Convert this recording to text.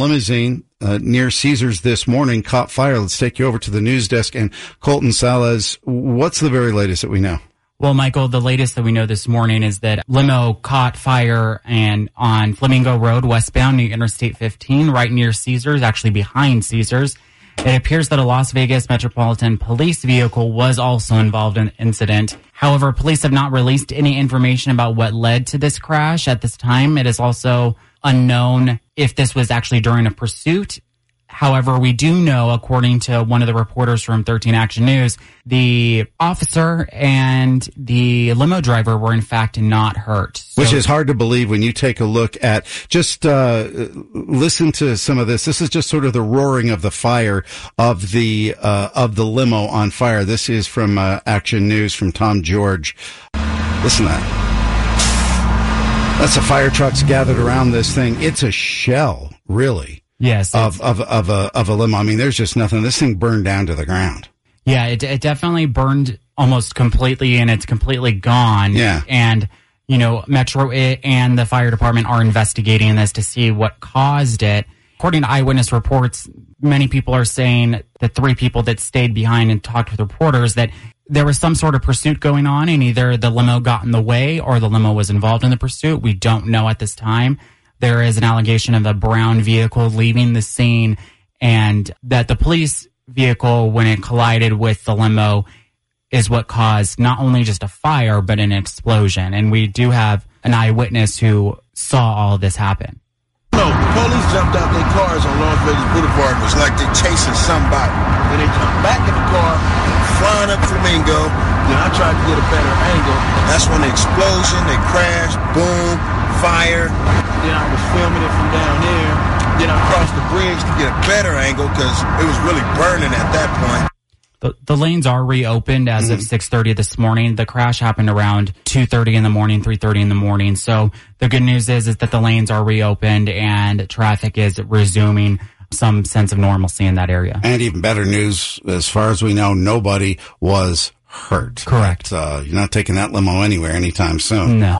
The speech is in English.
limousine uh, near Caesars this morning caught fire. Let's take you over to the news desk and Colton Salas. What's the very latest that we know? Well, Michael, the latest that we know this morning is that limo caught fire and on Flamingo Road, westbound near Interstate 15, right near Caesars, actually behind Caesars. It appears that a Las Vegas Metropolitan Police vehicle was also involved in the incident. However, police have not released any information about what led to this crash at this time. It is also unknown if this was actually during a pursuit However, we do know, according to one of the reporters from 13 Action News, the officer and the limo driver were in fact not hurt. So- Which is hard to believe when you take a look at just uh, listen to some of this. This is just sort of the roaring of the fire of the uh, of the limo on fire. This is from uh, Action News from Tom George. Listen to that. That's the fire trucks gathered around this thing. It's a shell, really. Yes. Of, of, of a, of a limo. I mean, there's just nothing. This thing burned down to the ground. Yeah, it, it definitely burned almost completely and it's completely gone. Yeah. And, you know, Metro eh, and the fire department are investigating this to see what caused it. According to eyewitness reports, many people are saying the three people that stayed behind and talked with reporters that there was some sort of pursuit going on and either the limo got in the way or the limo was involved in the pursuit. We don't know at this time there is an allegation of a brown vehicle leaving the scene and that the police vehicle, when it collided with the limo, is what caused not only just a fire, but an explosion. And we do have an eyewitness who saw all this happen. No, police jumped out their cars on Las Vegas Boulevard. It was like they're chasing somebody. Then they jumped back in the car, flying up Flamingo. Then I tried to get a better angle. That's when the explosion, they crashed, boom, fire. Then I was filming it from down there. Then I crossed the bridge to get a better angle because it was really burning at that point. The, the lanes are reopened as mm-hmm. of 6.30 this morning. The crash happened around 2.30 in the morning, 3.30 in the morning. So the good news is, is that the lanes are reopened and traffic is resuming some sense of normalcy in that area. And even better news, as far as we know, nobody was hurt. Correct. Uh, you're not taking that limo anywhere anytime soon. No.